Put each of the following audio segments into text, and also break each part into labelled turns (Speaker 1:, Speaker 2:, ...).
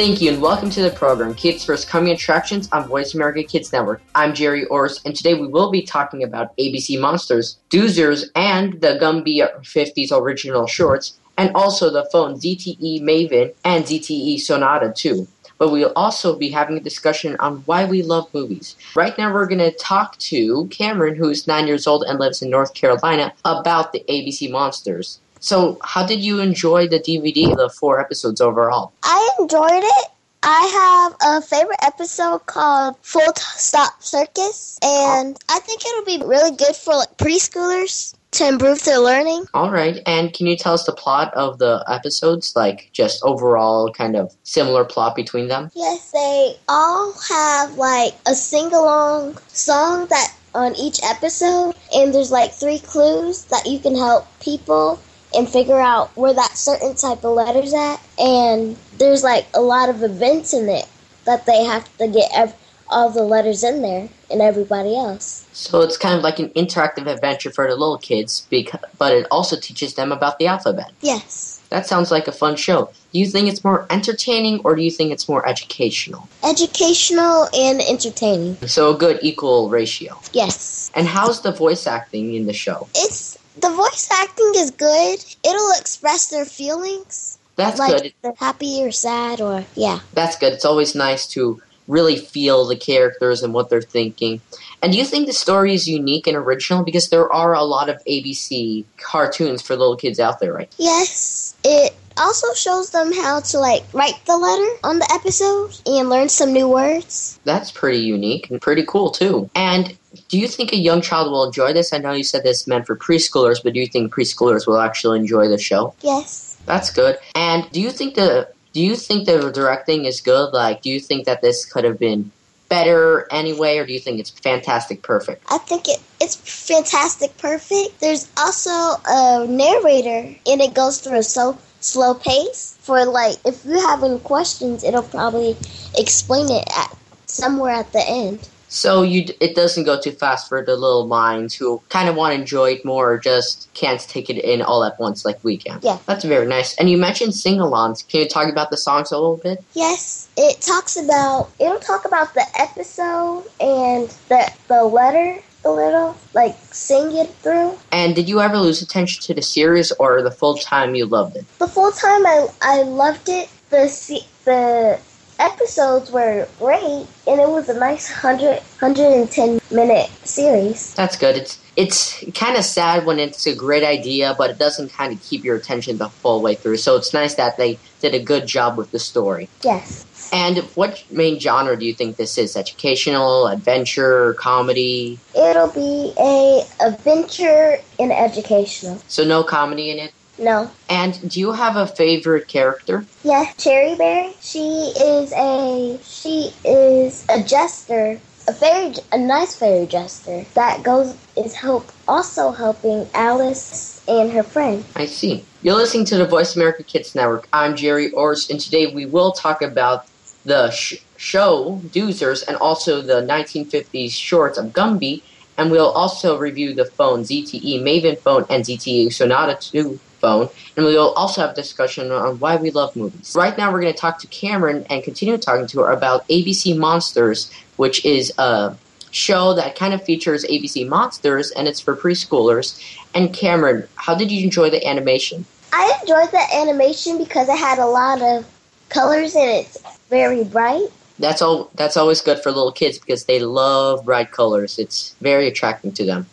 Speaker 1: Thank you and welcome to the program Kids First Coming Attractions on Voice America Kids Network. I'm Gerry Orz and today we will be talking about ABC Monsters, Doozers, and the Gumby 50s original shorts, and also the phone ZTE Maven and ZTE Sonata 2. But we'll also be having a discussion on why we love movies. Right now, we're going to talk to Cameron, who is nine years old and lives in North Carolina, about the ABC Monsters. So, how did you enjoy the DVD, the four episodes overall?
Speaker 2: I enjoyed it. I have a favorite episode called Full Stop Circus, and I think it'll be really good for like preschoolers to improve their learning.
Speaker 1: All right, and can you tell us the plot of the episodes, like just overall kind of similar plot between them?
Speaker 2: Yes, they all have like a sing along song that on each episode, and there's like three clues that you can help people and figure out where that certain type of letter's at. And there's like a lot of events in it that they have to get ev- all the letters in there and everybody else.
Speaker 1: So it's kind of like an interactive adventure for the little kids, because, but it also teaches them about the alphabet.
Speaker 2: Yes.
Speaker 1: That sounds like a fun show. Do you think it's more entertaining or do you think it's more educational?
Speaker 2: Educational and entertaining.
Speaker 1: So a good equal ratio.
Speaker 2: Yes.
Speaker 1: And how's the voice acting in the show?
Speaker 2: It's the voice acting is good. It'll express their feelings.
Speaker 1: That's
Speaker 2: like
Speaker 1: good.
Speaker 2: they're happy or sad or yeah.
Speaker 1: That's good. It's always nice to really feel the characters and what they're thinking. And do you think the story is unique and original? Because there are a lot of ABC cartoons for little kids out there, right?
Speaker 2: Yes. It also shows them how to like write the letter on the episode and learn some new words.
Speaker 1: That's pretty unique and pretty cool too. And do you think a young child will enjoy this? I know you said this meant for preschoolers, but do you think preschoolers will actually enjoy the show?
Speaker 2: Yes.
Speaker 1: That's good. And do you think the do you think the directing is good? Like, do you think that this could have been better anyway, or do you think it's fantastic perfect?
Speaker 2: I think it, it's fantastic perfect. There's also a narrator and it goes through a so slow pace for like if you have any questions it'll probably explain it at somewhere at the end.
Speaker 1: So you, it doesn't go too fast for the little minds who kind of want to enjoy it more, or just can't take it in all at once like we can.
Speaker 2: Yeah.
Speaker 1: that's very nice. And you mentioned sing-alongs. Can you talk about the songs a little bit?
Speaker 2: Yes, it talks about it'll talk about the episode and the the letter a little, like sing it through.
Speaker 1: And did you ever lose attention to the series, or the full time you loved it?
Speaker 2: The full time I I loved it. The the episodes were great, and it was a nice 100, 110 minute series.
Speaker 1: That's good. It's it's kind of sad when it's a great idea, but it doesn't kind of keep your attention the whole way through. So it's nice that they did a good job with the story.
Speaker 2: Yes.
Speaker 1: And what main genre do you think this is? Educational, adventure, comedy?
Speaker 2: It'll be a adventure and educational.
Speaker 1: So no comedy in it?
Speaker 2: No.
Speaker 1: And do you have a favorite character?
Speaker 2: Yeah, Cherry Berry. She is a she is a jester, a fairy, a nice fairy jester that goes is help also helping Alice and her friend.
Speaker 1: I see. You're listening to the Voice America Kids Network. I'm Gerry Orz, and today we will talk about the sh- show Doozers and also the 1950s shorts of Gumby, and we'll also review the phone ZTE Maven phone and ZTE Sonata 2 phone, and we will also have discussion on why we love movies. Right now, we're going to talk to Cameron and continue talking to her about ABC Monsters, which is a show that kind of features ABC Monsters, and it's for preschoolers. And Cameron, how did you enjoy the animation?
Speaker 2: I enjoyed the animation because it had a lot of colors and it's very bright.
Speaker 1: That's all. That's always good for little kids because they love bright colors. It's very attracting to them.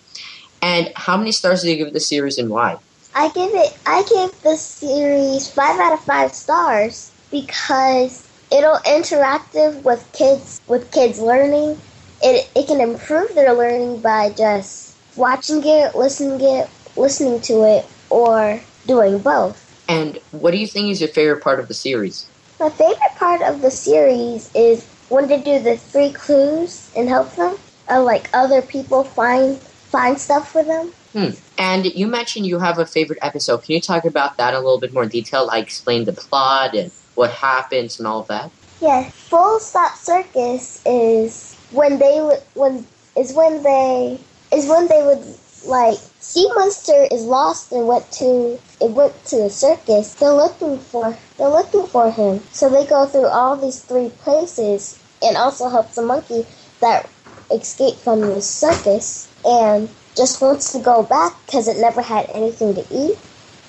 Speaker 1: And how many stars do you give the series, and why?
Speaker 2: I give it. I give the series five out of five stars because it'll interactive with kids with kids learning. It it can improve their learning by just watching it, listening it, listening to it, or doing both.
Speaker 1: And what do you think is your favorite part of the series?
Speaker 2: My favorite part of the series is when they do the three clues and help them, or like other people find find stuff for them.
Speaker 1: Hmm. And you mentioned you have a favorite episode. Can you talk about that in a little bit more detail? Like explain the plot and what happens and all of that.
Speaker 2: Yeah, Full Stop Circus is when they would when is when they is when they would like Sea Monster is lost and went to it went to the circus. They're looking for they're looking for him. So they go through all these three places and also help the monkey that escaped from the circus and just wants to go back because it never had anything to eat.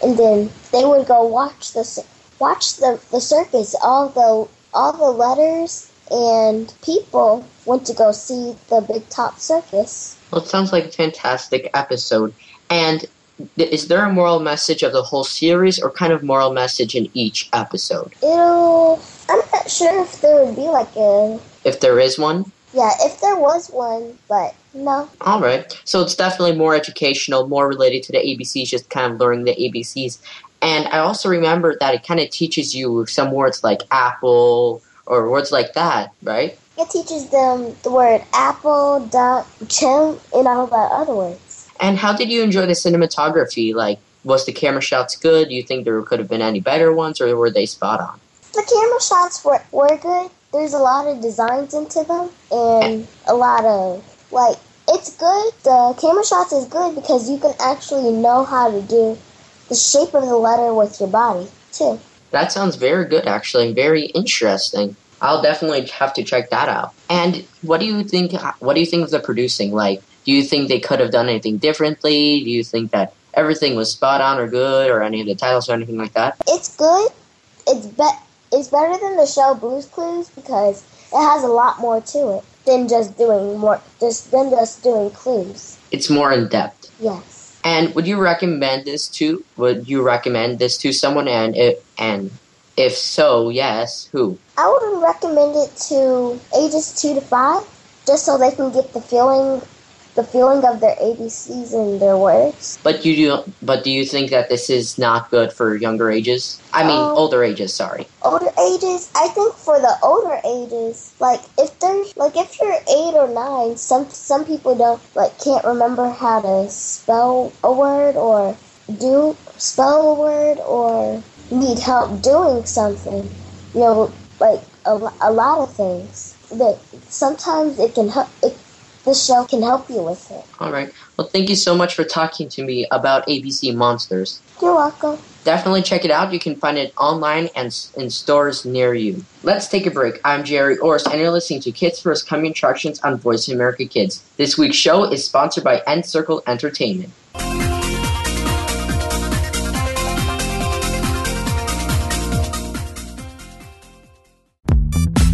Speaker 2: And then they would go watch the watch the, the circus. All the all the letters and people went to go see the Big Top Circus.
Speaker 1: Well, it sounds like a fantastic episode. And is there a moral message of the whole series, or kind of moral message in each episode?
Speaker 2: It'll. I'm not sure if there would be like a.
Speaker 1: If there is one.
Speaker 2: Yeah, if there was one, but no.
Speaker 1: All right. So it's definitely more educational, more related to the ABCs, just kind of learning the ABCs. And I also remember that it kind of teaches you some words like apple or words like that, right?
Speaker 2: It teaches them the word apple, duck, chimp, and all the other words.
Speaker 1: And how did you enjoy the cinematography? Like, was the camera shots good? Do you think there could have been any better ones, or were they spot on?
Speaker 2: The camera shots were, were good. There's a lot of designs into them, and a lot of, like, it's good. The camera shots is good because you can actually know how to do the shape of the letter with your body, too.
Speaker 1: That sounds very good, actually, very interesting. I'll definitely have to check that out. And what do you think? What do you think of the producing? Like, do you think they could have done anything differently? Do you think that everything was spot on or good, or any of the titles or anything like that?
Speaker 2: It's good. It's be- It's better than the show Blue's Clues because it has a lot more to it than just doing more. Just than just doing clues.
Speaker 1: It's more in depth.
Speaker 2: Yes.
Speaker 1: And would you recommend this to? Would you recommend this to someone? And if and if so, yes, who?
Speaker 2: I would recommend it to ages two to five, just so they can get the feeling, the feeling of their ABCs and their words.
Speaker 1: But you do. But do you think that this is not good for younger ages? I mean,
Speaker 2: Um,
Speaker 1: older ages. Sorry.
Speaker 2: Older ages, I think for the older ages, like if they're like if you're eight or nine, some some people don't like can't remember how to spell a word or do spell a word or need help doing something. You know, like a, a lot of things. That sometimes it can help. It, the show can help you with it.
Speaker 1: All right. Well, thank you so much for talking to me about ABC Monsters.
Speaker 2: You're welcome.
Speaker 1: Definitely check it out. You can find it online and in stores near you. Let's take a break. I'm Gerry Orz, and you're listening to Kids First Coming Attractions on Voice of America Kids. This week's show is sponsored by NCircle Entertainment.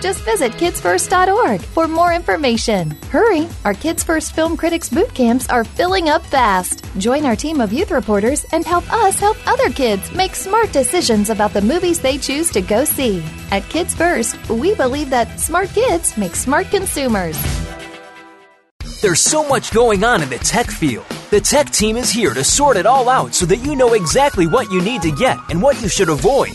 Speaker 3: Just visit kidsfirst.org for more information. Hurry! Our Kids First Film Critics boot camps are filling up fast. Join our team of youth reporters and help us help other kids make smart decisions about the movies they choose to go see. At Kids First, we believe that smart kids make smart consumers.
Speaker 4: There's so much going on in the tech field. The tech team is here to sort it all out so that you know exactly what you need to get and what you should avoid.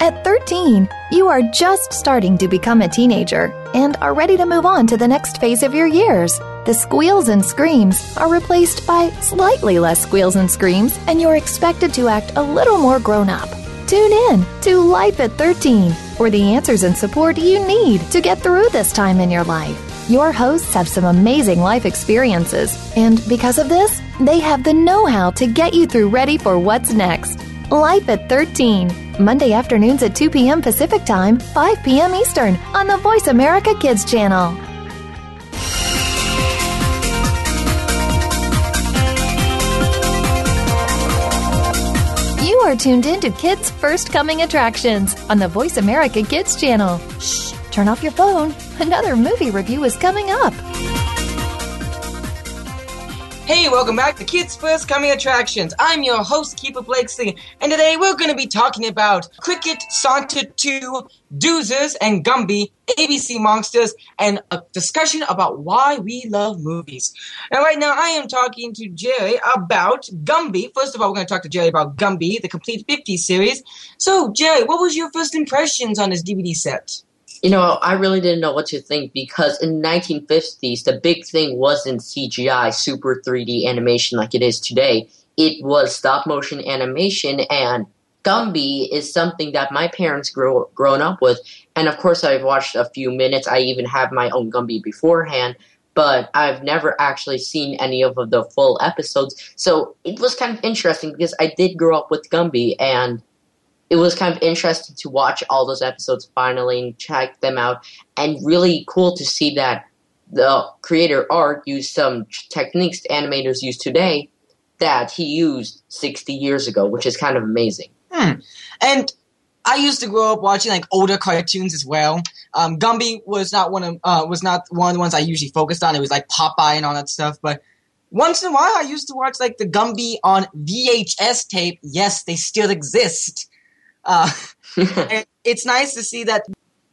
Speaker 3: At 13, you are just starting to become a teenager and are ready to move on to the next phase of your years. The squeals and screams are replaced by slightly less squeals and screams, and you're expected to act a little more grown up. Tune in to Life at 13 for the answers and support you need to get through this time in your life. Your hosts have some amazing life experiences, and because of this, they have the know how to get you through ready for what's next. Life at 13, Monday afternoons at 2 p.m. Pacific Time, 5 p.m. Eastern on the Voice America Kids channel. You are tuned in to Kids First Coming Attractions on the Voice America Kids channel. Shh, turn off your phone. Another movie review is coming up.
Speaker 5: Hey, welcome back to Kids First Coming Attractions. I'm your host, Keefer Blakeslee, and today we're going to be talking about Cricket, Sonata 2, Doozers, and Gumby, ABC Monsters, and a discussion about why we love movies. And right now, I am talking to Gerry about Gumby. First of all, we're going to talk to Gerry about Gumby, the complete 50 series. So, Gerry, what was your first impressions on this DVD set?
Speaker 1: You know, I really didn't know what to think because in the 1950s, the big thing wasn't CGI, super 3D animation like it is today. It was stop motion animation, and Gumby is something that my parents grew grown up with. And of course, I've watched a few minutes. I even have my own Gumby beforehand, but I've never actually seen any of the full episodes. So it was kind of interesting because I did grow up with Gumby, and it was kind of interesting to watch all those episodes finally and check them out, and really cool to see that the creator Art used some techniques animators use today that he used 60 years ago, which is kind of amazing.
Speaker 5: Hmm. And I used to grow up watching like older cartoons as well. Um, Gumby was not one of uh, was not one of the ones I usually focused on. It was like Popeye and all that stuff. But once in a while, I used to watch like the Gumby on VHS tape. Yes, they still exist. Uh, it's nice to see that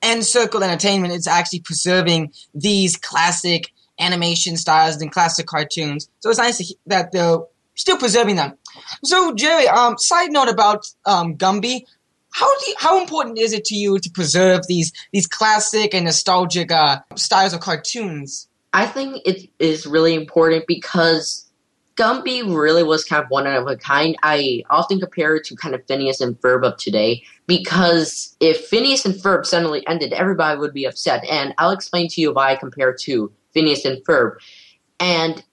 Speaker 5: NCircle Entertainment is actually preserving these classic animation styles and classic cartoons. So it's nice he- that they're still preserving them. So Gerry, um, side note about um, Gumby. How do you, how important is it to you to preserve these these classic and nostalgic uh, styles of cartoons?
Speaker 1: I think it is really important because Gumby really was kind of one of a kind. I often compare it to kind of Phineas and Ferb of today because if Phineas and Ferb suddenly ended, everybody would be upset. And I'll explain to you why I compare to Phineas and Ferb. And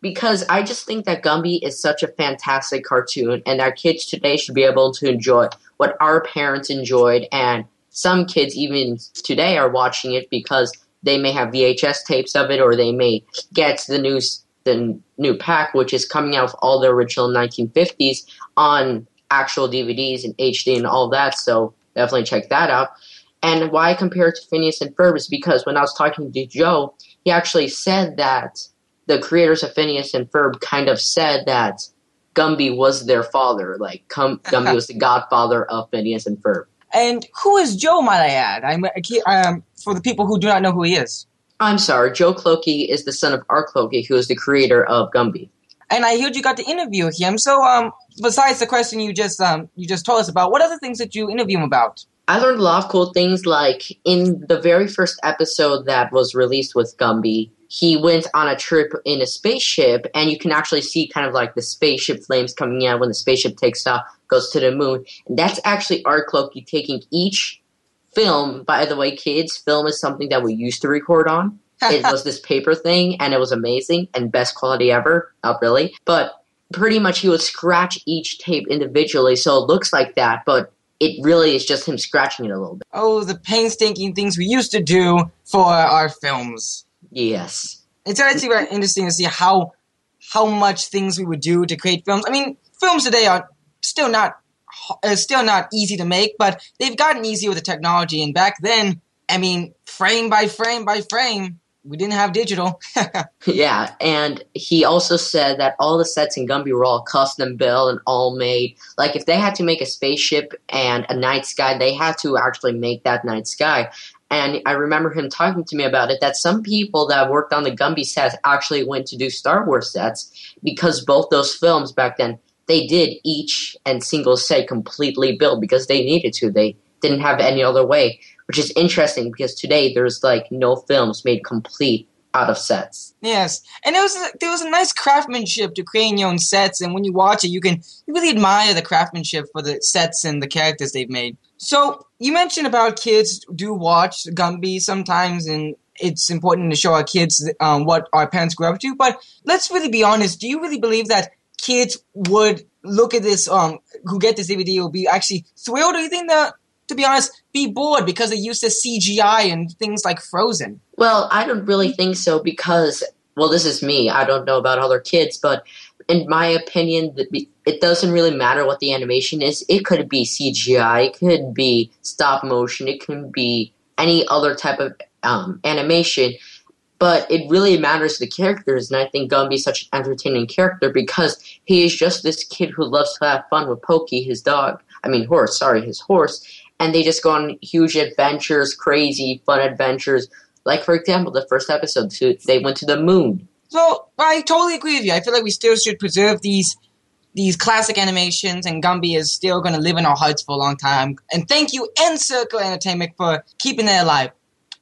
Speaker 1: because I just think that Gumby is such a fantastic cartoon, and our kids today should be able to enjoy what our parents enjoyed. And some kids, even today, are watching it because they may have VHS tapes of it, or they may get the new the new pack, which is coming out of all the original 1950s on actual DVDs and HD and all that. So definitely check that out. And why I compare it to Phineas and Ferb is because when I was talking to Joe, he actually said that the creators of Phineas and Ferb kind of said that Gumby was their father. Like Gumby was the godfather of Phineas and Ferb.
Speaker 5: And who is Joe, might I add? I'm, um, for the people who do not know who he is.
Speaker 1: I'm sorry, Joe Clokey is the son of Art Clokey, who is the creator of Gumby.
Speaker 5: And I heard you got to interview him. So, um, besides the question you just um, you just told us about, what other things did you interview him about?
Speaker 1: I learned a lot of cool things. Like in the very first episode that was released with Gumby, he went on a trip in a spaceship, and you can actually see kind of like the spaceship flames coming out when the spaceship takes off, goes to the moon. And that's actually Art Clokey taking each film. By the way, kids, film is something that we used to record on. it was this paper thing, and it was amazing and best quality ever. Not really, but pretty much he would scratch each tape individually, so it looks like that, but it really is just him scratching it a little bit.
Speaker 5: Oh, the painstaking things we used to do for our films.
Speaker 1: Yes.
Speaker 5: It's actually very interesting to see how how much things we would do to create films. I mean, films today are still not is still not easy to make, but they've gotten easier with the technology. And back then, I mean, frame by frame by frame, we didn't have digital.
Speaker 1: yeah, and he also said that all the sets in Gumby were all custom built and all made. Like if they had to make a spaceship and a night sky, they had to actually make that night sky. And I remember him talking to me about it that some people that worked on the Gumby sets actually went to do Star Wars sets because both those films back then they did each and single set completely build because they needed to. They didn't have any other way, which is interesting because today there's like no films made complete out of sets.
Speaker 5: Yes, and it was there was a nice craftsmanship to creating your own sets, and when you watch it, you can you really admire the craftsmanship for the sets and the characters they've made. So you mentioned about kids do watch Gumby sometimes, and it's important to show our kids um, what our parents grew up to. But let's really be honest. Do you really believe that kids would look at this, um, who get this DVD will be actually thrilled? Or do you think that, to be honest, be bored because they use the CGI and things like Frozen?
Speaker 1: Well, I don't really think so because, well, this is me. I don't know about other kids, but in my opinion, it doesn't really matter what the animation is. It could be CGI, it could be stop motion, it could be any other type of um, animation. But it really matters to the characters, and I think Gumby is such an entertaining character because he is just this kid who loves to have fun with Pokey, his dog. I mean, horse, sorry, his horse. And they just go on huge adventures, crazy, fun adventures. Like, for example, the first episode, they went to the moon
Speaker 5: so I totally agree with you. I feel like we still should preserve these these classic animations, and Gumby is still going to live in our hearts for a long time. And thank you, NCircle Entertainment, for keeping it alive.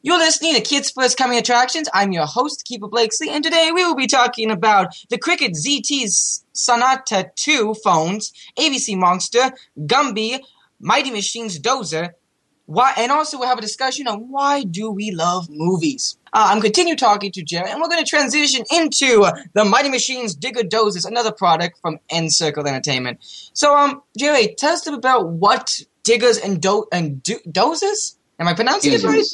Speaker 5: You're listening to Kids First Coming Attractions. I'm your host, Keefer Blakeslee, and today we will be talking about the Cricket ZTE Sonata 2 phones, ABC Monster, Gumby, Mighty Machines Dozer, why, and also we'll have a discussion on why do we love movies. Uh, I'm continue talking to Gerry, and we're going to transition into uh, the Mighty Machines Digger Dozers, another product from NCircle Entertainment. So, um, Gerry, tell us about what Diggers and do and do- Dozers. Am I pronouncing it right?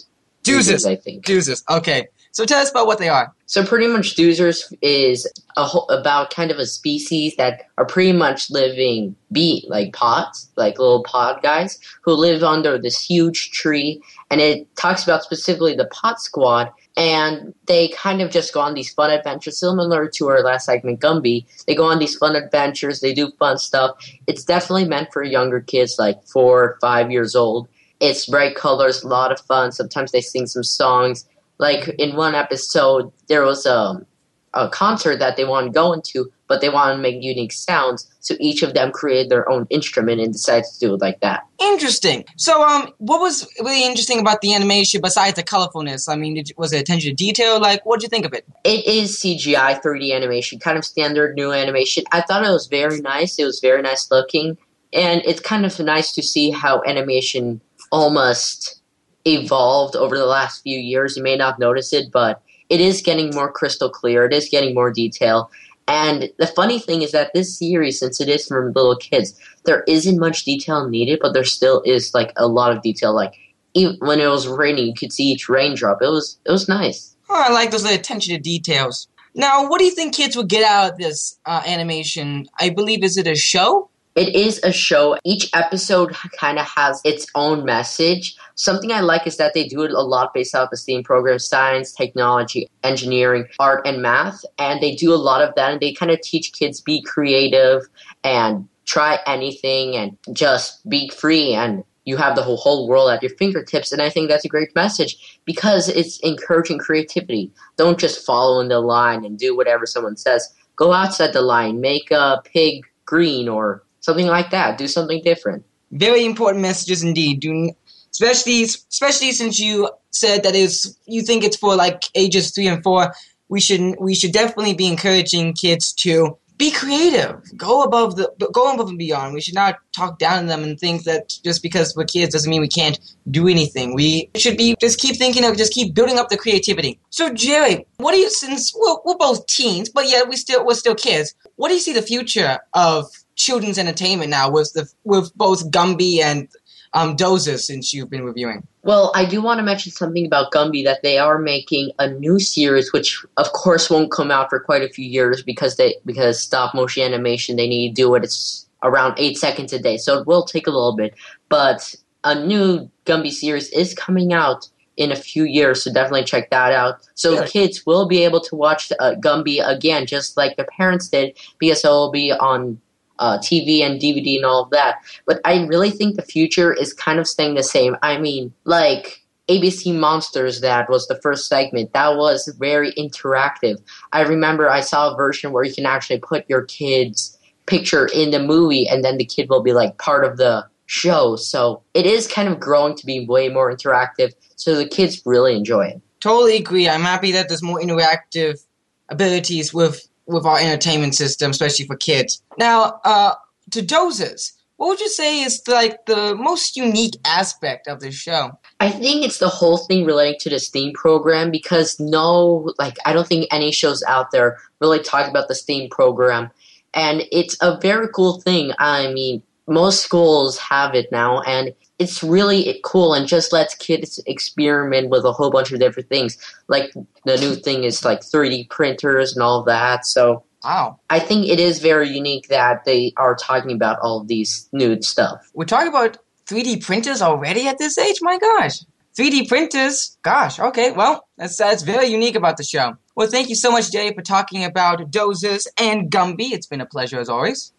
Speaker 1: Doozers, I think.
Speaker 5: Doozers. Okay. So tell us about what they are.
Speaker 1: So pretty much Doozers is a whole, about kind of a species that are pretty much living bee like pods, like little pod guys who live under this huge tree. And it talks about specifically the Pod Squad, and they kind of just go on these fun adventures, similar to our last segment, Gumby. They go on these fun adventures, they do fun stuff. It's definitely meant for younger kids, like four or five years old. It's bright colors, a lot of fun. Sometimes they sing some songs. Like in one episode there was a, a concert that they wanted to go into but they wanted to make unique sounds. So each of them created their own instrument and decided to do it like that.
Speaker 5: Interesting. So um what was really interesting about the animation besides the colorfulness i mean was it attention to detail? Like what did you think of it?
Speaker 1: It is cgi 3d animation kind of standard new animation. I thought it was very nice. It was very nice looking. And it's kind of nice to see how animation almost evolved over the last few years. You may not notice it, but it is getting more crystal clear. It is getting more detail. And the funny thing is that this series, since it is for little kids, there isn't much detail needed, but there still is like a lot of detail. Like even when it was raining, you could see each raindrop. It was it was nice.
Speaker 5: Oh, I like those attention to details. Now, what do you think kids would get out of this uh, animation? I believe is it a show?
Speaker 1: It is a show. Each episode kind of has its own message. Something I like is that they do it a lot based off the STEAM program science, technology, engineering, art, and math. And they do a lot of that and they kind of teach kids be creative and try anything and just be free and you have the whole, whole world at your fingertips and i think that's a great message because it's encouraging creativity don't just follow in the line and do whatever someone says go outside the line make a pig green or something like that. Do something different.
Speaker 5: Very important messages indeed. Do especially especially since you said that it's you think it's for like ages three and four. We should we should definitely be encouraging kids to be creative. Go above the go above and beyond. We should not talk down to them and think that just because we're kids doesn't mean we can't do anything. We should be just keep thinking of just keep building up the creativity. So Gerry, what do you since we're, we're both teens, but yet we still we're still kids. What do you see the future of children's entertainment now with the with both Gumby and um, Dozer since you've been reviewing.
Speaker 1: Well, I do want to mention something about Gumby that they are making a new series, which of course won't come out for quite a few years because they because stop motion animation they need to do it It's around eight seconds a day, so it will take a little bit. But a new Gumby series is coming out in a few years, so definitely check that out. So kids will be able to watch uh, Gumby again, just like their parents did, because it will be on uh, TV and DVD and all of that. But I really think the future is kind of staying the same. I mean, like ABC Monsters, that was the first segment. That was very interactive. I remember I saw a version where you can actually put your kid's picture in the movie, and then the kid will be like part of the show. So it is kind of growing to be way more interactive. So the kids really enjoy it.
Speaker 5: Totally agree. I'm happy that there's more interactive abilities with with our entertainment system, especially for kids. Now, uh, to dozers, what would you say is like the most unique aspect of this show?
Speaker 1: I think it's the whole thing relating to the STEAM program because no, like, I don't think any shows out there really talk about the STEAM program. And it's a very cool thing. I mean, most schools have it now, and it's really cool and just lets kids experiment with a whole bunch of different things. Like, the new thing is like 3D printers and all that. So,
Speaker 5: Wow,
Speaker 1: I think it is very unique that they are talking about all of these new stuff.
Speaker 5: we're talking about 3D printers already at this age. My gosh, 3D printers. Gosh, okay, well, that's that's very unique about the show. Well, thank you so much, Jay, for talking about dozers and Gumby. It's been a pleasure as always.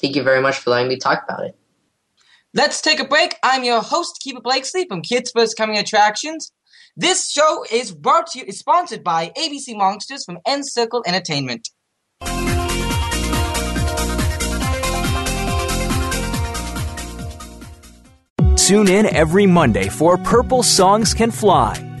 Speaker 1: Thank you very much for letting me talk about it.
Speaker 5: Let's take a break. I'm your host, Keefer Blakeslee from Kids First Coming Attractions. This show is brought to you, is sponsored by ABC Monsters from NCircle Entertainment.
Speaker 4: Tune in every Monday for Purple Songs Can Fly.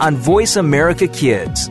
Speaker 4: on Voice America Kids.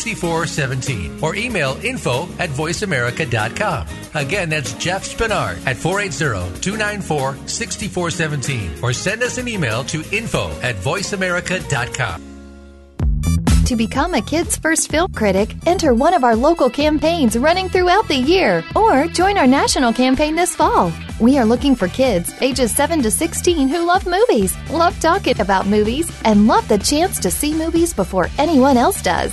Speaker 6: 6417 or email info at voiceamerica.com. Again, that's Jeff Spinard at 480 294 6417 or send us an email to info at voiceamerica.com.
Speaker 3: To become a Kids First Film Critic, enter one of our local campaigns running throughout the year or join our national campaign this fall. We are looking for kids ages 7 to 16 who love movies, love talking about movies, and love the chance to see movies before anyone else does.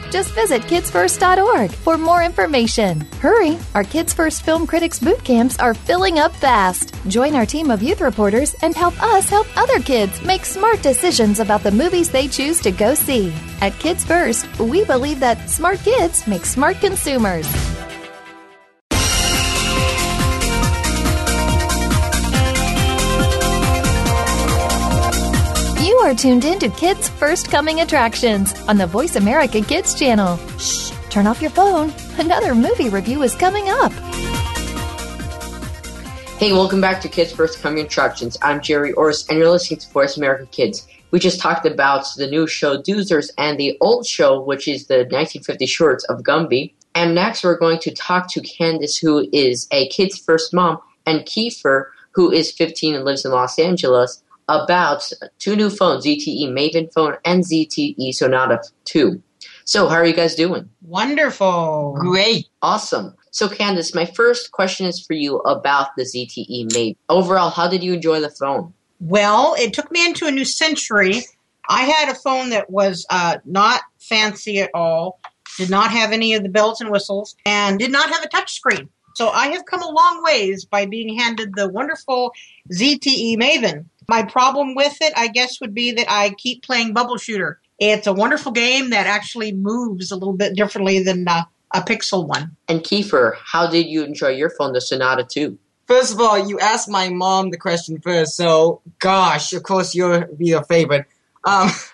Speaker 3: Just visit kidsfirst.org for more information. Hurry! Our Kids First Film Critics boot camps are filling up fast. Join our team of youth reporters and help us help other kids make smart decisions about the movies they choose to go see. At Kids First, we believe that smart kids make smart consumers. Are tuned in to Kids First Coming Attractions on the Voice America Kids channel. Shh, turn off your phone. Another movie review is coming up.
Speaker 1: Hey, welcome back to Kids First Coming Attractions. I'm Gerry Orz, and you're listening to Voice America Kids. We just talked about the new show Doozers and the old show, which is the 1950 shorts of Gumby. And next, we're going to talk to Candace, who is a Kids First mom, and Keefer, who is 15 and lives in Los Angeles, about two new phones, ZTE Maven phone and ZTE Sonata 2. So, how are you guys doing?
Speaker 7: Wonderful.
Speaker 5: Great.
Speaker 1: Awesome. So, Candace, my first question is for you about the ZTE Maven. Overall, how did you enjoy the phone?
Speaker 7: Well, it took me into a new century. I had a phone that was uh, not fancy at all, did not have any of the bells and whistles, and did not have a touch screen. So I have come a long ways by being handed the wonderful ZTE Maven. My problem with it, I guess, would be that I keep playing Bubble Shooter. It's a wonderful game that actually moves a little bit differently than uh, a Pixel one.
Speaker 1: And Keefer, how did you enjoy your phone, the Sonata 2?
Speaker 5: First of all, you asked my mom the question first, so gosh, of course you'll be your favorite. Um,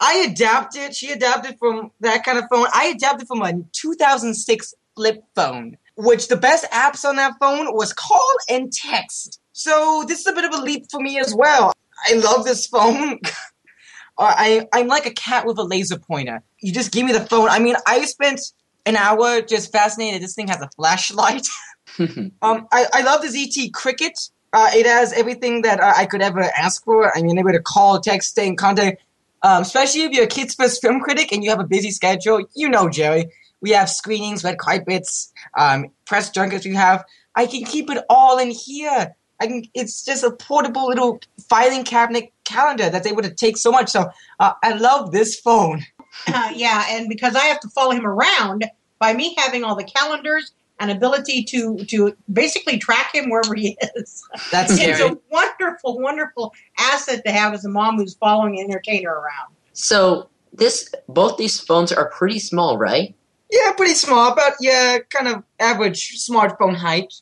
Speaker 5: I adapted. She adapted from that kind of phone. I adapted from a 2006 flip phone, which the best apps on that phone was call and text. So this is a bit of a leap for me as well. I love this phone. I I'm like a cat with a laser pointer. You just give me the phone. I mean, I spent an hour just fascinated. This thing has a flashlight. um, I, I love the ZTE Cricket. Uh, it has everything that uh, I could ever ask for. I mean, able to call, text, stay in contact. Um, especially if you're a kids' first film critic and you have a busy schedule. You know, Gerry. We have screenings, red carpets, um, press junkets. We have. I can keep it all in here. I can. It's just a portable little filing cabinet calendar that's able to take so much. So uh, I love this phone.
Speaker 7: Uh, yeah, and because I have to follow him around, by me having all the calendars and ability to to basically track him wherever he is.
Speaker 5: That's
Speaker 7: it's
Speaker 5: scary.
Speaker 7: a wonderful, wonderful asset to have as a mom who's following an entertainer around.
Speaker 1: So, this both these phones are pretty small, right?
Speaker 5: Yeah, pretty small, about yeah, kind of average smartphone height.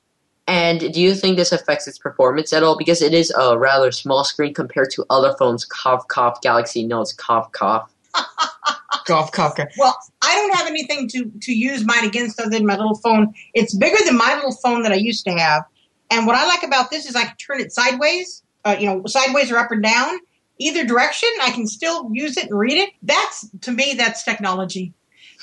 Speaker 1: And do you think this affects its performance at all? Because it is a rather small screen compared to other phones. Cough, cough, Galaxy Notes, cough, cough.
Speaker 5: Golf Kafka.
Speaker 7: Well, I don't have anything to to use mine against other than my little phone. It's bigger than my little phone that I used to have. And what I like about this is I can turn it sideways, uh, you know, sideways or up or down, either direction. I can still use it and read it. That's to me, that's technology.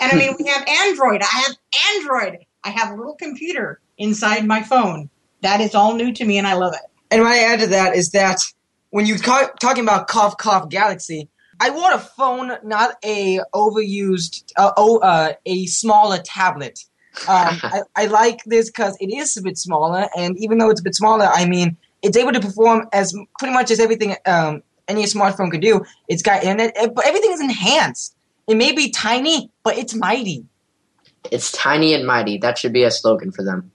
Speaker 7: And I mean, we have Android. I have Android. I have a little computer inside my phone. That is all new to me, and I love it.
Speaker 5: And what I add to that is that when you're ca- talking about cough cough Galaxy, I want a phone, not a overused, uh, oh, uh, a smaller tablet. Um, I, I like this because it is a bit smaller, and even though it's a bit smaller, I mean, it's able to perform as pretty much as everything um, any smartphone could do. It's got internet, eh, but everything is enhanced. It may be tiny, but it's mighty.
Speaker 1: It's tiny and mighty. That should be a slogan for them.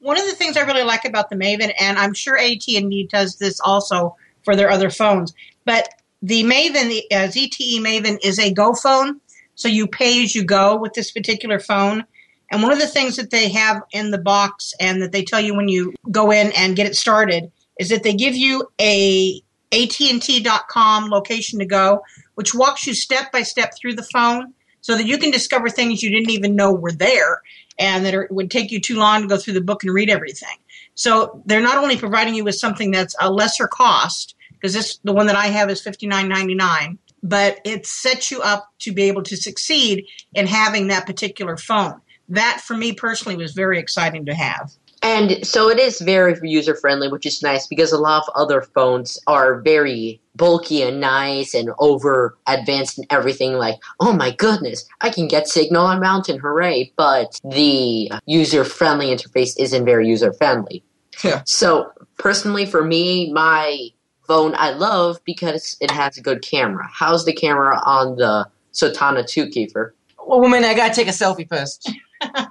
Speaker 7: One of the things I really like about the Maven, and I'm sure AT&T does this also for their other phones, but the Maven, the uh, ZTE Maven, is a Go phone, so you pay as you go with this particular phone. And one of the things that they have in the box and that they tell you when you go in and get it started is that they give you a AT&T.com location to go, which walks you step by step through the phone so that you can discover things you didn't even know were there and that are, would take you too long to go through the book and read everything. So they're not only providing you with something that's a lesser cost, because this the one that I have is fifty nine ninety nine, but it sets you up to be able to succeed in having that particular phone. That for me personally was very exciting to have.
Speaker 1: And so it is very user friendly, which is nice because a lot of other phones are very bulky and nice and over advanced and everything. Like, oh my goodness, I can get signal on mountain, hooray! But the user friendly interface isn't very user friendly.
Speaker 5: Yeah.
Speaker 1: So personally, for me, my phone I love because it has a good camera. How's the camera on the Sonata 2, Keefer?
Speaker 5: Well, woman, I gotta take a selfie first.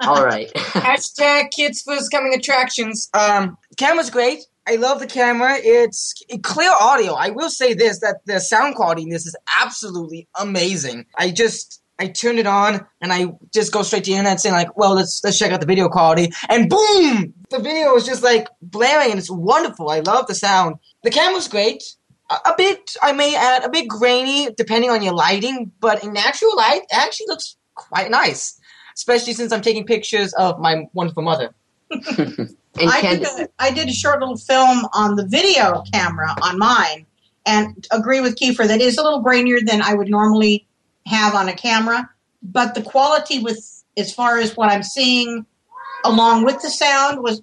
Speaker 1: All right.
Speaker 5: Hashtag kids first coming attractions. Um, camera's great. I love the camera. It's clear audio. I will say this: that the sound quality in this is absolutely amazing. I just I turned it on and I just go straight to the internet saying like, well, let's let's check out the video quality, and boom, the video is just like blaring and it's wonderful. I love the sound. The camera's great. A, a bit, I may add, a bit grainy depending on your lighting, but in natural light, it actually looks quite nice. Especially since I'm taking pictures of my wonderful mother.
Speaker 1: and
Speaker 7: I did, a, I did a short little film on the video camera on mine and agree with Keefer that is a little grainier than I would normally have on a camera, but the quality with as far as what I'm seeing along with the sound was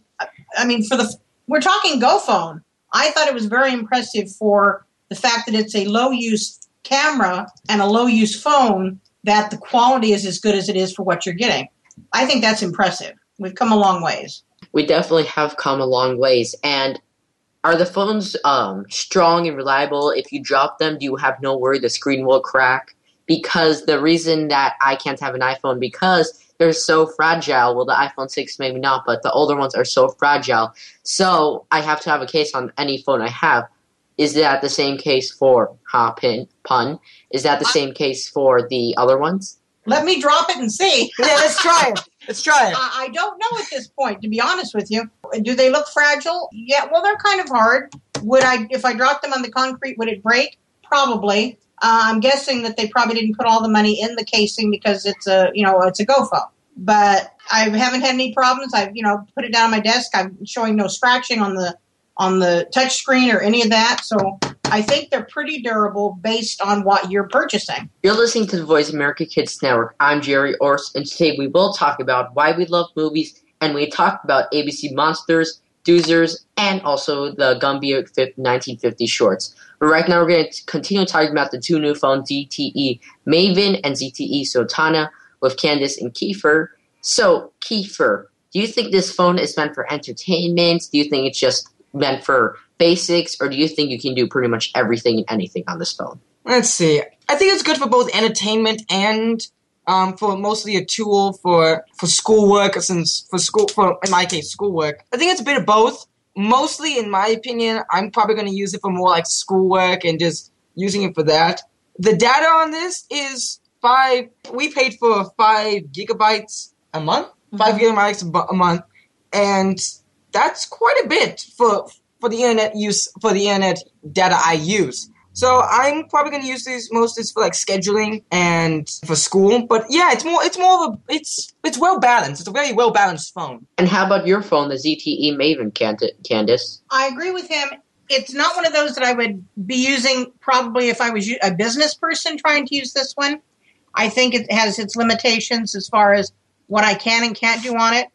Speaker 7: I mean for the we're talking Go phone. I thought it was very impressive for the fact that it's a low use camera and a low use phone that the quality is as good as it is for what you're getting. I think that's impressive. We've come a long ways.
Speaker 1: We definitely have come a long ways. And are the phones um, strong and reliable? If you drop them, do you have no worry the screen will crack? Because the reason that I can't have an iPhone because they're so fragile. Well, the iPhone 6 maybe not, but the older ones are so fragile. So I have to have a case on any phone I have. Is that the same case for ha pin pun? Is that the same case for the other ones?
Speaker 7: Let me drop it and see.
Speaker 5: Yeah, let's try it. Let's try it.
Speaker 7: I I don't know at this point, to be honest with you. Do they look fragile? Yeah, well, they're kind of hard. Would I, if I dropped them on the concrete, would it break? Probably. Uh, I'm guessing that they probably didn't put all the money in the casing because it's a, you know, it's a Go phone. But I haven't had any problems. I've, you know, put it down on my desk. I'm showing no scratching on the on the touch screen or any of that. So I think they're pretty durable based on what you're purchasing.
Speaker 1: You're listening to the Voice America Kids Network. I'm Gerry Orz, and today we will talk about why we love movies, and we talk about ABC Monsters, Doozers, and also the Gumby 1950 shorts. But right now, we're going to continue talking about the two new phones, ZTE Maven and ZTE Sonata, with Candace and Keefer. So, Keefer, do you think this phone is meant for entertainment? Do you think it's just meant for basics, or do you think you can do pretty much everything and anything on this phone?
Speaker 5: Let's see. I think it's good for both entertainment and um, for mostly a tool for for schoolwork. Since for school, for in my case, schoolwork. I think it's a bit of both. Mostly, in my opinion, I'm probably going to use it for more like schoolwork and just using it for that. The data on this is five. We paid for five gigabytes a month, 5 gigabytes a a month, and that's quite a bit for for the internet use for the internet data I use. So I'm probably gonna use these most is for like scheduling and for school. But yeah, it's more it's more of a it's it's well balanced. It's a very well balanced phone.
Speaker 1: And how about your phone, the ZTE Maven, Cand- Candace?
Speaker 7: I agree with him. It's not one of those that I would be using probably if I was a business person trying to use this one. I think it has its limitations as far as what I can and can't do on it.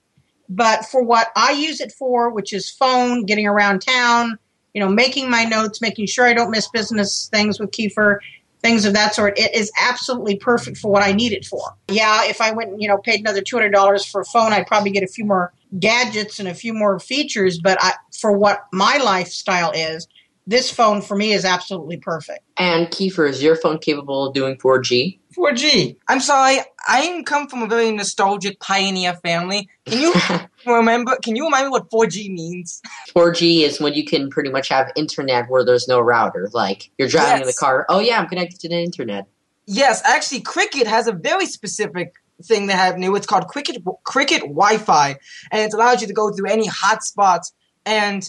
Speaker 7: But for what I use it for, which is phone, getting around town, you know, making my notes, making sure I don't miss business things with Keefer, things of that sort, it is absolutely perfect for what I need it for. Yeah, if I went and, you know, paid another $200 for a phone, I'd probably get a few more gadgets and a few more features. But I, for what my lifestyle is, this phone for me is absolutely perfect.
Speaker 1: And Keefer, is your phone capable of doing 4G?
Speaker 5: 4G. I'm sorry, I come from a very nostalgic pioneer family. Can you remember? Can you remind me what 4G means?
Speaker 1: 4G is when you can pretty much have internet where there's no router. Like you're driving in the car. Oh yeah, I'm connected to the internet.
Speaker 5: Yes, actually, Cricket has a very specific thing they have new. It's called Cricket Cricket Wi-Fi, and it allows you to go through any hotspots. And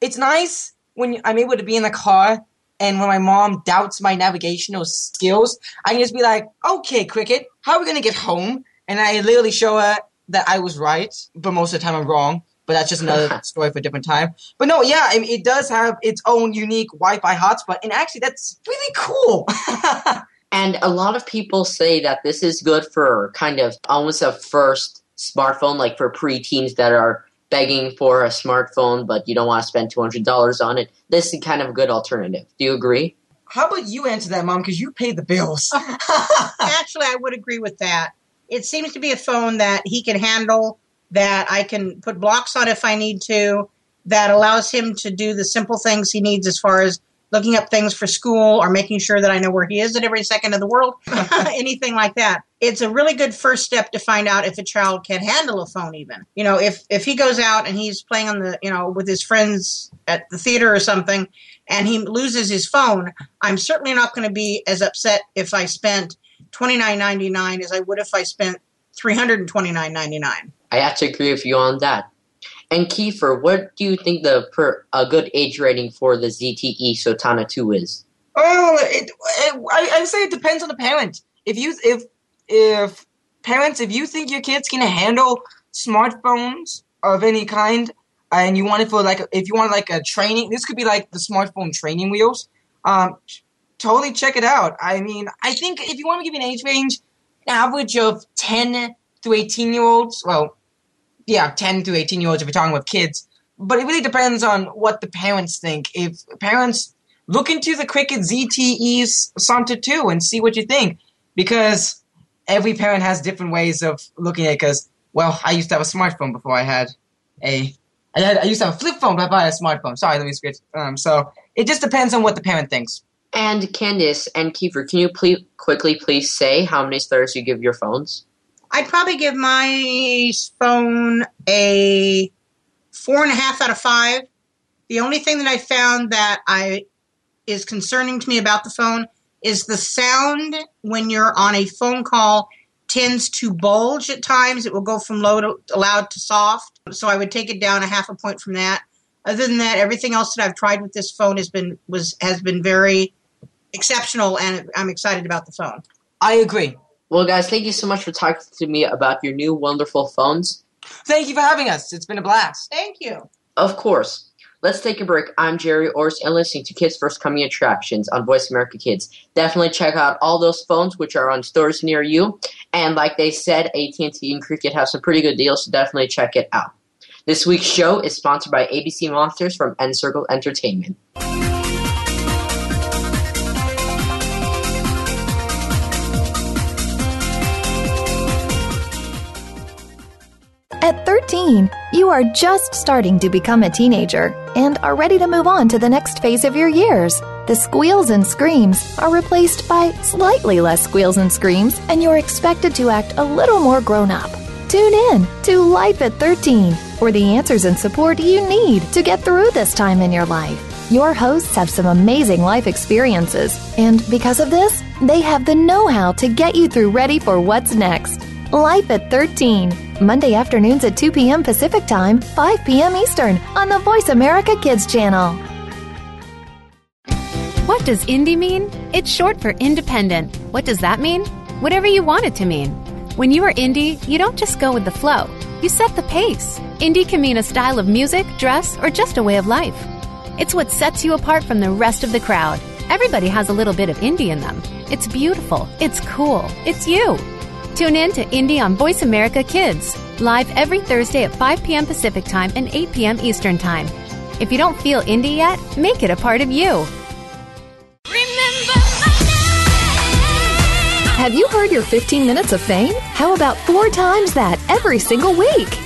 Speaker 5: it's nice when I'm able to be in the car, and when my mom doubts my navigational skills, I can just be like, "Okay, Cricket, how are we gonna get home?" And I literally show her that I was right, but most of the time I'm wrong. But that's just another story for a different time. But no, yeah, I mean, it does have its own unique Wi-Fi hotspot, and actually, that's really cool.
Speaker 1: And a lot of people say that this is good for kind of almost a first smartphone, like for preteens that are begging for a smartphone, but you don't want to spend two hundred dollars on it. This is kind of a good alternative. Do you agree?
Speaker 5: How about you answer that, Mom? Because you pay the bills.
Speaker 7: Actually, I would agree with that. It seems to be a phone that he can handle, that I can put blocks on if I need to, that allows him to do the simple things he needs as far as looking up things for school or making sure that I know where he is at every second of the world, anything like that. It's a really good first step to find out if a child can handle a phone even. You know, if if he goes out and he's playing on the, you know, with his friends at the theater or something and he loses his phone, I'm certainly not going to be as upset if I spent twenty nine ninety nine as I would if I spent three hundred and twenty nine ninety nine.
Speaker 1: I have to agree with you on that. And Keefer, what do you think the per, a good age rating for the ZTE Sonata 2 is?
Speaker 5: Oh, it, it, I, I say it depends on the parent. If you if if parents, if you think your kids can handle smartphones of any kind, and you want it for like if you want like a training, this could be like the smartphone training wheels. Um, totally check it out. I mean, I think if you want to give an age range, an average of ten to eighteen year olds. Well, yeah, ten to eighteen year olds if you're talking with kids. But it really depends on what the parents think. If parents look into the Cricket ZTE's Sonata 2 and see what you think. Because every parent has different ways of looking at it. Because well, I used to have a smartphone before I had a. I, had, I used to have a flip phone before I had a smartphone. Sorry, let me switch. Um, so it just depends on what the parent thinks.
Speaker 1: And Candace and Keefer, can you please quickly please say how many stars you give your phones?
Speaker 7: I'd probably give my phone a four and a half out of five. The only thing that I found that I is concerning to me about the phone is the sound when you're on a phone call tends to bulge at times. It will go from low to loud to soft. So I would take it down a half a point from that. Other than that, everything else that I've tried with this phone has been was has been very exceptional, and I'm excited about the phone.
Speaker 5: I agree.
Speaker 1: Well, guys, thank you so much for talking to me about your new wonderful phones.
Speaker 5: Thank you for having us. It's been a blast.
Speaker 7: Thank you.
Speaker 1: Of course. Let's take a break. I'm Gerry Orz and listening to Kids First Coming Attractions on Voice America Kids. Definitely check out all those phones which are on stores near you. And like they said, AT&T and Cricket have some pretty good deals, so definitely check it out. This week's show is sponsored by ABC Monsters from NCircle Entertainment.
Speaker 3: 13, you are just starting to become a teenager and are ready to move on to the next phase of your years. The squeals and screams are replaced by slightly less squeals and screams, and you're expected to act a little more grown up. Tune in to Life at 13 for the answers and support you need to get through this time in your life. Your hosts have some amazing life experiences, and because of this, they have the know how to get you through ready for what's next. Life at 13, Monday afternoons at 2 p.m. Pacific Time, 5 p.m. Eastern on the Voice America Kids channel.
Speaker 8: What does indie mean? It's short for independent. What does that mean? Whatever you want it to mean. When you are indie, you don't just go with the flow, you set the pace. Indie can mean a style of music, dress, or just a way of life. It's what sets you apart from the rest of the crowd. Everybody has a little bit of indie in them. It's beautiful, it's cool, it's you. Tune in to Indie on Voice America Kids, live every Thursday at 5 p.m. Pacific Time and 8 p.m. Eastern Time. If you don't feel indie yet, make it a part of you.
Speaker 3: Have you heard your 15 minutes of fame? How about four times that every single week?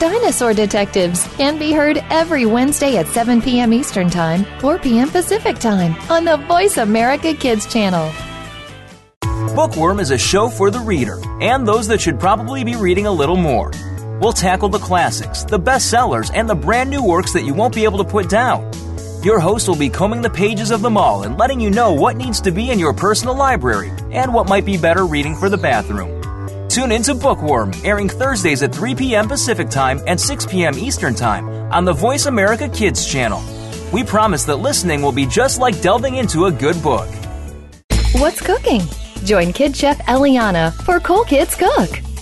Speaker 3: Dinosaur Detectives can be heard every Wednesday at 7 p.m. Eastern Time, 4 p.m. Pacific Time on the Voice America Kids channel.
Speaker 4: Bookworm is a show for the reader and those that should probably be reading a little more. We'll tackle the classics, the bestsellers, and the brand new works that you won't be able to put down. Your host will be combing the pages of them all and letting you know what needs to be in your personal library and what might be better reading for the bathroom. Tune in to Bookworm, airing Thursdays at 3 p.m. Pacific Time and 6 p.m. Eastern Time on the Voice America Kids channel. We promise that listening will be just like delving into a good book.
Speaker 3: What's cooking? Join Kid Chef Eliana for Cool Kids Cook.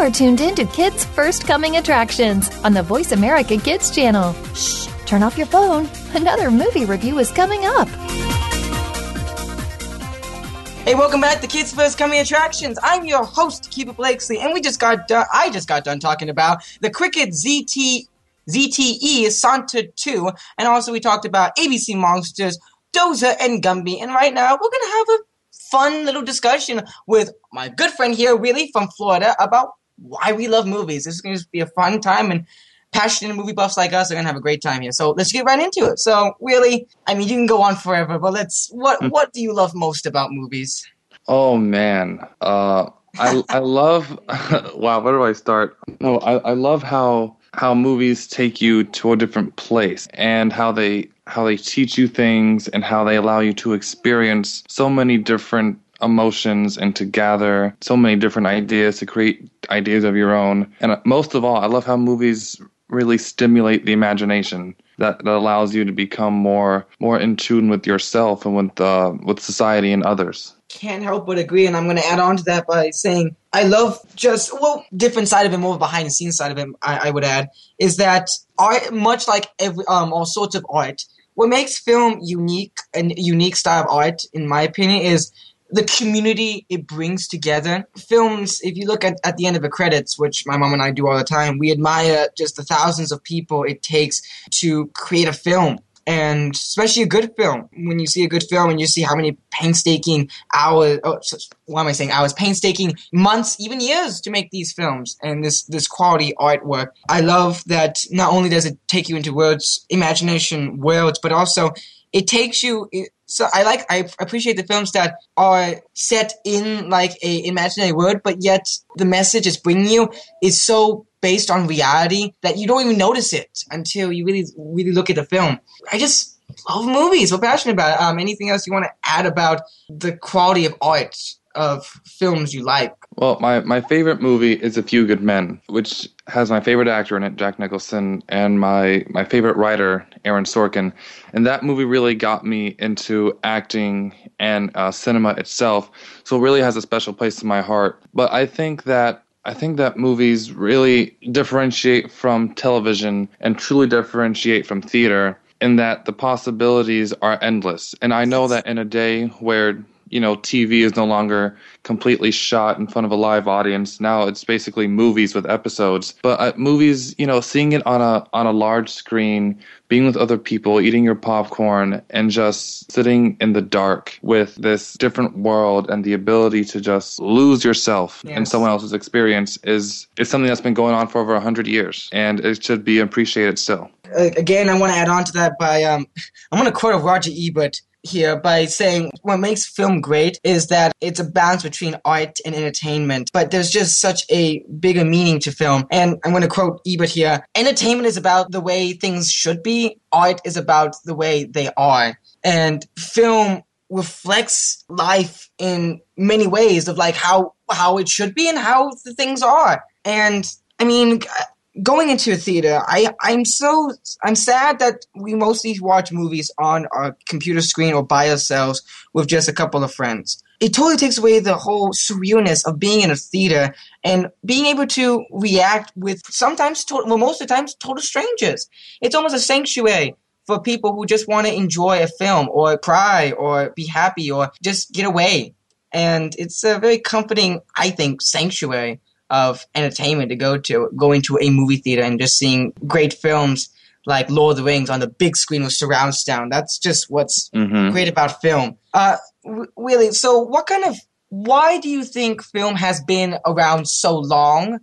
Speaker 3: Are tuned in to Kids First Coming Attractions on the Voice America Kids channel. Shh, turn off your phone. Another movie review is coming up.
Speaker 5: Hey, welcome back to Kids First Coming Attractions. I'm your host, Keefer Blakeslee, and we just got done, I just got done talking about the Cricket ZT ZTE Sonata 2, and also we talked about ABC Monsters, Doozer, and Gumby. And right now, we're gonna have a fun little discussion with my good friend here, Willie from Florida, about why we love movies. This is going to be a fun time, and passionate movie buffs like us are going to have a great time here. So let's get right into it. So, really, I mean, you can go on forever, but let's. What What do you love most about movies?
Speaker 9: Oh man, uh, I I love. wow, where do I start? No, I I love how how movies take you to a different place and how they how they teach you things and how they allow you to experience so many different emotions and to gather so many different ideas to create ideas of your own. And most of all, I love how movies really stimulate the imagination that, that allows you to become more more in tune with yourself and with uh, with society and others
Speaker 5: can't help but agree, and I'm going to add on to that by saying I love just well different side of it, more behind the scenes side of it. I, I would add is that art, much like every um all sorts of art, what makes film unique and unique style of art, in my opinion, is the community it brings together. Films, if you look at, at the end of the credits, which my mom and I do all the time, we admire just the thousands of people it takes to create a film and especially a good film. When you see a good film and you see how many painstaking hours, oh, what am I saying? Hours, painstaking months, even years to make these films and this this quality artwork. I love that not only does it take you into words, imagination worlds, but also it takes you. So I like I appreciate the films that are set in like a imaginary world, but yet the message it's bringing you is so based on reality that you don't even notice it until you really really look at the film. I just love movies. We're passionate about it. Um, anything else you want to add about the quality of art of films you like?
Speaker 9: Well, my, my favorite movie is A Few Good Men, which has my favorite actor in it, Jack Nicholson, and my, my favorite writer, Aaron Sorkin. And that movie really got me into acting and uh, cinema itself. So it really has a special place in my heart. But I think that I think that movies really differentiate from television and truly differentiate from theater in that the possibilities are endless. And I know that in a day where you know TV is no longer completely shot in front of a live audience. Now it's basically movies with episodes. But uh, movies, you know, seeing it on a on a large screen, being with other people, eating your popcorn, and just sitting in the dark with this different world and the ability to just lose yourself yes. in someone else's experience is is something that's been going on for over hundred years, and it should be appreciated still.
Speaker 5: Uh, again, I want to add on to that by um, I'm going to quote Roger Ebert here by saying what makes film great is that it's a balance between art and entertainment, but there's just such a bigger meaning to film. And I'm going to quote Ebert here Entertainment is about the way things should be, art is about the way they are. And film reflects life in many ways of like how how it should be and how the things are. And I mean, going into a theater, I I'm so I'm sad that we mostly watch movies on our computer screen or by ourselves with just a couple of friends. It totally takes away the whole surrealness of being in a theater and being able to react with sometimes, to, well, most of the times, total strangers. It's almost a sanctuary for people who just want to enjoy a film or cry or be happy or just get away and it's a very comforting, I think, sanctuary of entertainment to go to, going to a movie theater and just seeing great films like Lord of the Rings on the big screen with surround sound. That's just what's
Speaker 9: Mhm.
Speaker 5: great about film. Uh, w- really, so what kind of, why do you think film has been around so long?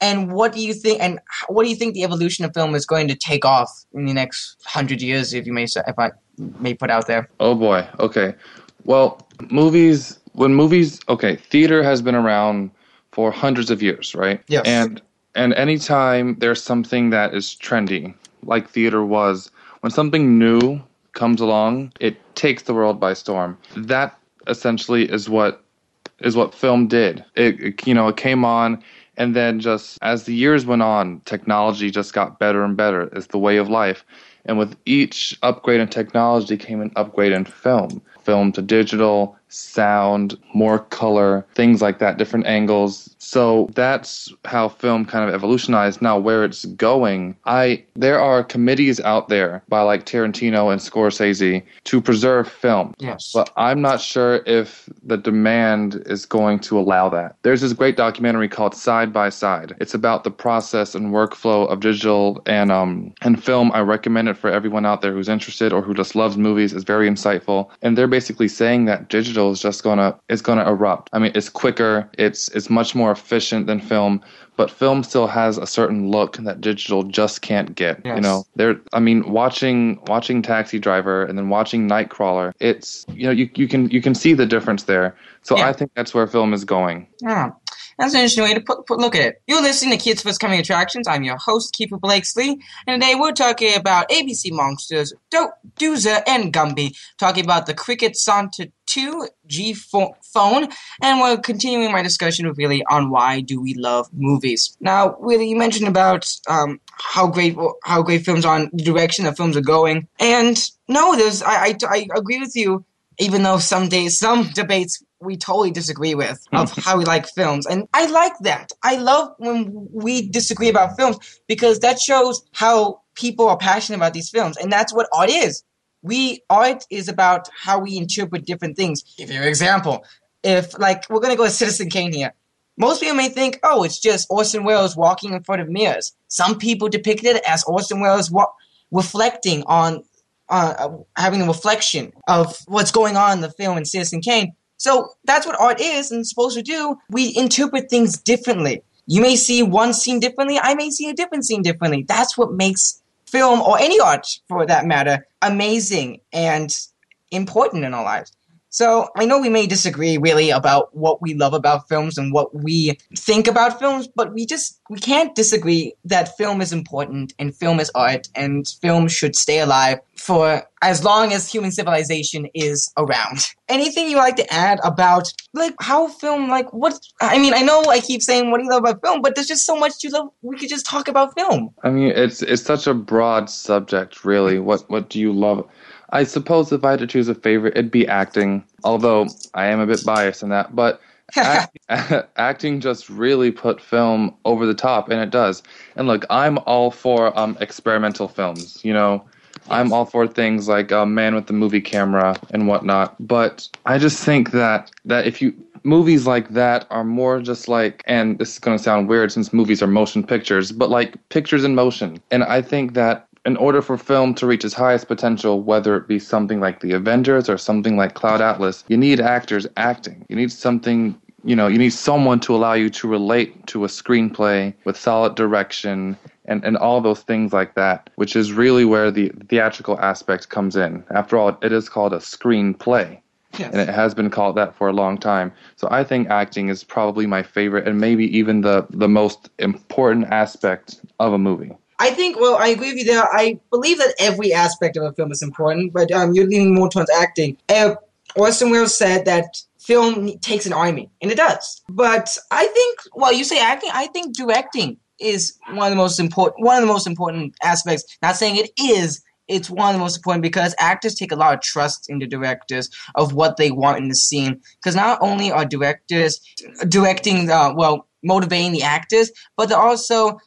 Speaker 5: And what do you think? And what do you think the evolution of film is going to take off in the next hundred years? If you may, say, if I may put out there.
Speaker 9: Oh boy. Okay. Well, movies. When movies. Okay, theater has been around for hundreds of years, right?
Speaker 5: Yes.
Speaker 9: And and anytime there's something that is trendy, like theater was, when something new comes along, it takes the world by storm. That essentially is what is what film did. It, it you know it came on, and then just as the years went on, technology just got better and better. It's the way of life, and with each upgrade in technology came an upgrade in film. Film to digital, sound, more color, things like that, different angles. So that's how film kind of evolutionized. Now where it's going, I there are committees out there by like Tarantino and Scorsese to preserve film.
Speaker 5: Yes.
Speaker 9: But I'm not sure if the demand is going to allow that. There's this great documentary called Side by Side. It's about the process and workflow of digital and um and film. I recommend it for everyone out there who's interested or who just loves movies. It's very insightful. And they're basically saying that digital is just gonna is gonna erupt. I mean, it's quicker. It's it's much more efficient than film. But film still has a certain look that digital just can't get. You know, there. I mean, watching watching Taxi Driver and then watching Nightcrawler. It's you know you you can you can see the difference there. So
Speaker 5: Yeah.
Speaker 9: I think that's where film is going.
Speaker 5: Yeah. That's an interesting way to put, put look at it. You're listening to Kids First Coming Attractions. I'm your host, Keefer Blakeslee, and today we're talking about ABC Monsters, Do- Doozer, and Gumby, talking about the Cricket Sonata 2 G pho- phone, and we're continuing my discussion with Willie on why do we love movies. Now, Willie, you mentioned about um, how great how great films are, the direction that films are going, and no, there's I, I, I agree with you even though some days some debates we totally disagree with of how we like films. And i like that. I love when we disagree about films because that shows how people are passionate about these films. And that's what art is. We art is about how we interpret different things. Give you an example. If like we're going to go with citizen kane here. Most people may think oh it's just orson welles walking in front of mirrors. Some people depict it as orson welles wa- reflecting on uh, having a reflection of what's going on in the film in Citizen Kane. So that's what art is and supposed to do. We interpret things differently. You may see one scene differently. I may see a different scene differently. That's what makes film or any art, for that matter, amazing and important in our lives. So I know we may disagree really about what we love about films and what we think about films, but we just we can't disagree that film is important and film is art and film should stay alive for as long as human civilization is around. Anything you like to add about like how film like what I mean, I know I keep saying what do you love about film, but there's just so much you love we could just talk about film.
Speaker 9: I mean, it's it's such a broad subject, really. What what do you love? I suppose if I had to choose a favorite, it'd be acting. Although I am a bit biased in that, but act, acting just really put film over the top, and it does. And look, I'm all for um, experimental films. You know, I'm all for things like uh, Man with the Movie Camera and whatnot. But I just think that that if you movies like that are more just like, and this is going to sound weird since movies are motion pictures, but like pictures in motion. And I think that in order for film to reach its highest potential, whether it be something like The Avengers or something like Cloud Atlas, you need actors acting. You need something, you know, you need someone to allow you to relate to a screenplay with solid direction and, and all those things like that, which is really where the theatrical aspect comes in. After all, it is called a screenplay.
Speaker 5: Yes.
Speaker 9: And it has been called that for a long time. So I think acting is probably my favorite and maybe even the, the most important aspect of a movie.
Speaker 5: I think, well, I agree with you there. I believe that every aspect of a film is important, but um, you're leaning more towards acting. Uh, Orson Welles said that film takes an army, and it does. But I think, well, you say acting, I think directing is one of the most important, one of the most important aspects. Not saying it is, it's one of the most important because actors take a lot of trust in the directors of what they want in the scene. Because not only are directors directing, uh, well, motivating the actors, but they're also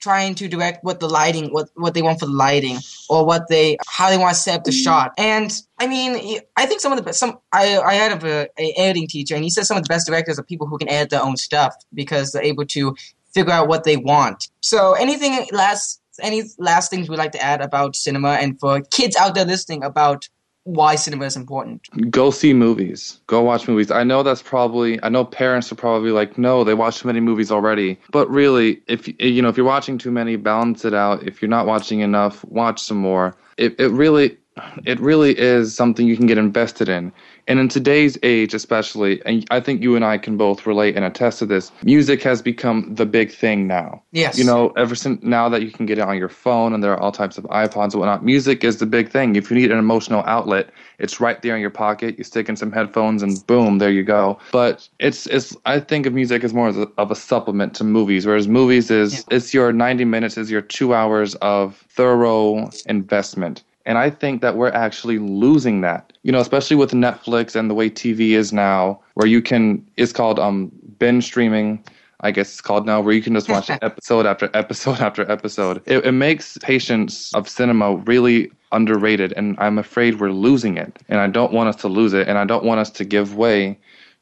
Speaker 5: trying to direct what the lighting, what what they want for the lighting, or what they how they want to set up the mm-hmm. shot. And I mean, I think some of the best, some I I had a, a editing teacher, and he said some of the best directors are people who can edit their own stuff because they're able to figure out what they want. So anything last any last things we'd like to add about cinema and for kids out there listening about why cinema is important.
Speaker 9: Go see movies. Go watch movies. I know that's probably I know parents are probably like, "No, they watch too many movies already." But really, if eh, you know, if you're watching too many, balance it out. If you're not watching enough, watch some more. It it really it really is something you can get invested in. And in today's age, especially, and I think you and I can both relate and attest to this, music has become the big thing now.
Speaker 5: Yes.
Speaker 9: You know, ever since now that you can get it on your phone and there are all types of iPods and whatnot, music is the big thing. If you need an emotional outlet, it's right there in your pocket. You stick in some headphones and boom, there you go. But it's it's I think of music as more of a, of a supplement to movies, whereas movies is yeah. it's your 90 minutes is your two hours of thorough investment. And I think that we're actually losing that. You know, especially with Netflix and the way TV is now, where you can it's called um binge streaming. I guess it's called now, where you can just watch episode after episode after episode. It, it makes patience of cinema really underrated, and I'm afraid we're losing it. And I don't want us to lose it, and I don't want us to give way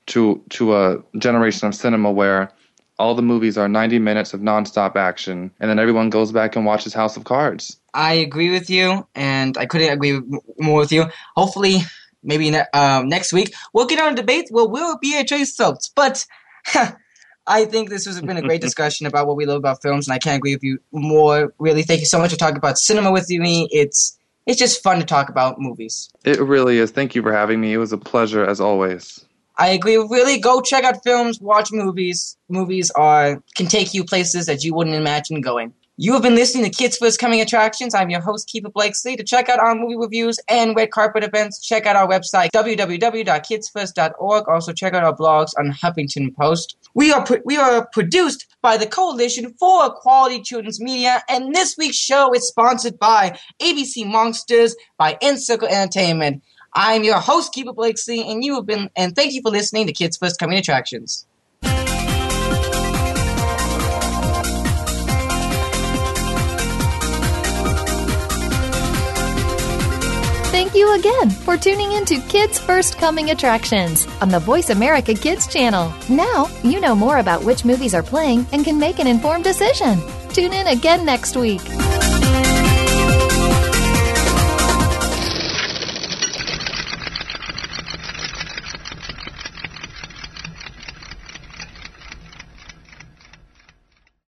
Speaker 9: to to a generation of cinema where all the movies are 90 minutes of nonstop action, and then everyone goes back and watches House of Cards.
Speaker 5: I agree with you, and I couldn't agree more with you. Hopefully, maybe ne- um, next week we'll get on a debate. Well, we'll be at Trace Soaps, but I think this has been a great discussion about what we love about films, and I can't agree with you more. Really, thank you so much for talking about cinema with me. It's it's just fun to talk about movies.
Speaker 9: It really is. Thank you for having me. It was a pleasure as always.
Speaker 5: I agree. Really, go check out films, watch movies. Movies are can take you places that you wouldn't imagine going. You have been listening to Kids First Coming Attractions. I'm your host, Keefer Blakeslee. To check out our movie reviews and red carpet events, check out our website, www.kidsfirst.org. Also, check out our blogs on Huffington Post. We are, we are produced by the Coalition for Quality Children's Media, and this week's show is sponsored by ABC Monsters by NCircle Entertainment. I'm your host, Keefer Blakeslee, and you have been, and thank you for listening to Kids First Coming Attractions.
Speaker 3: Thank you again for tuning in to Kids First Coming Attractions on the Voice America Kids channel. Now you know more about which movies are playing and can make an informed decision. Tune in again next week.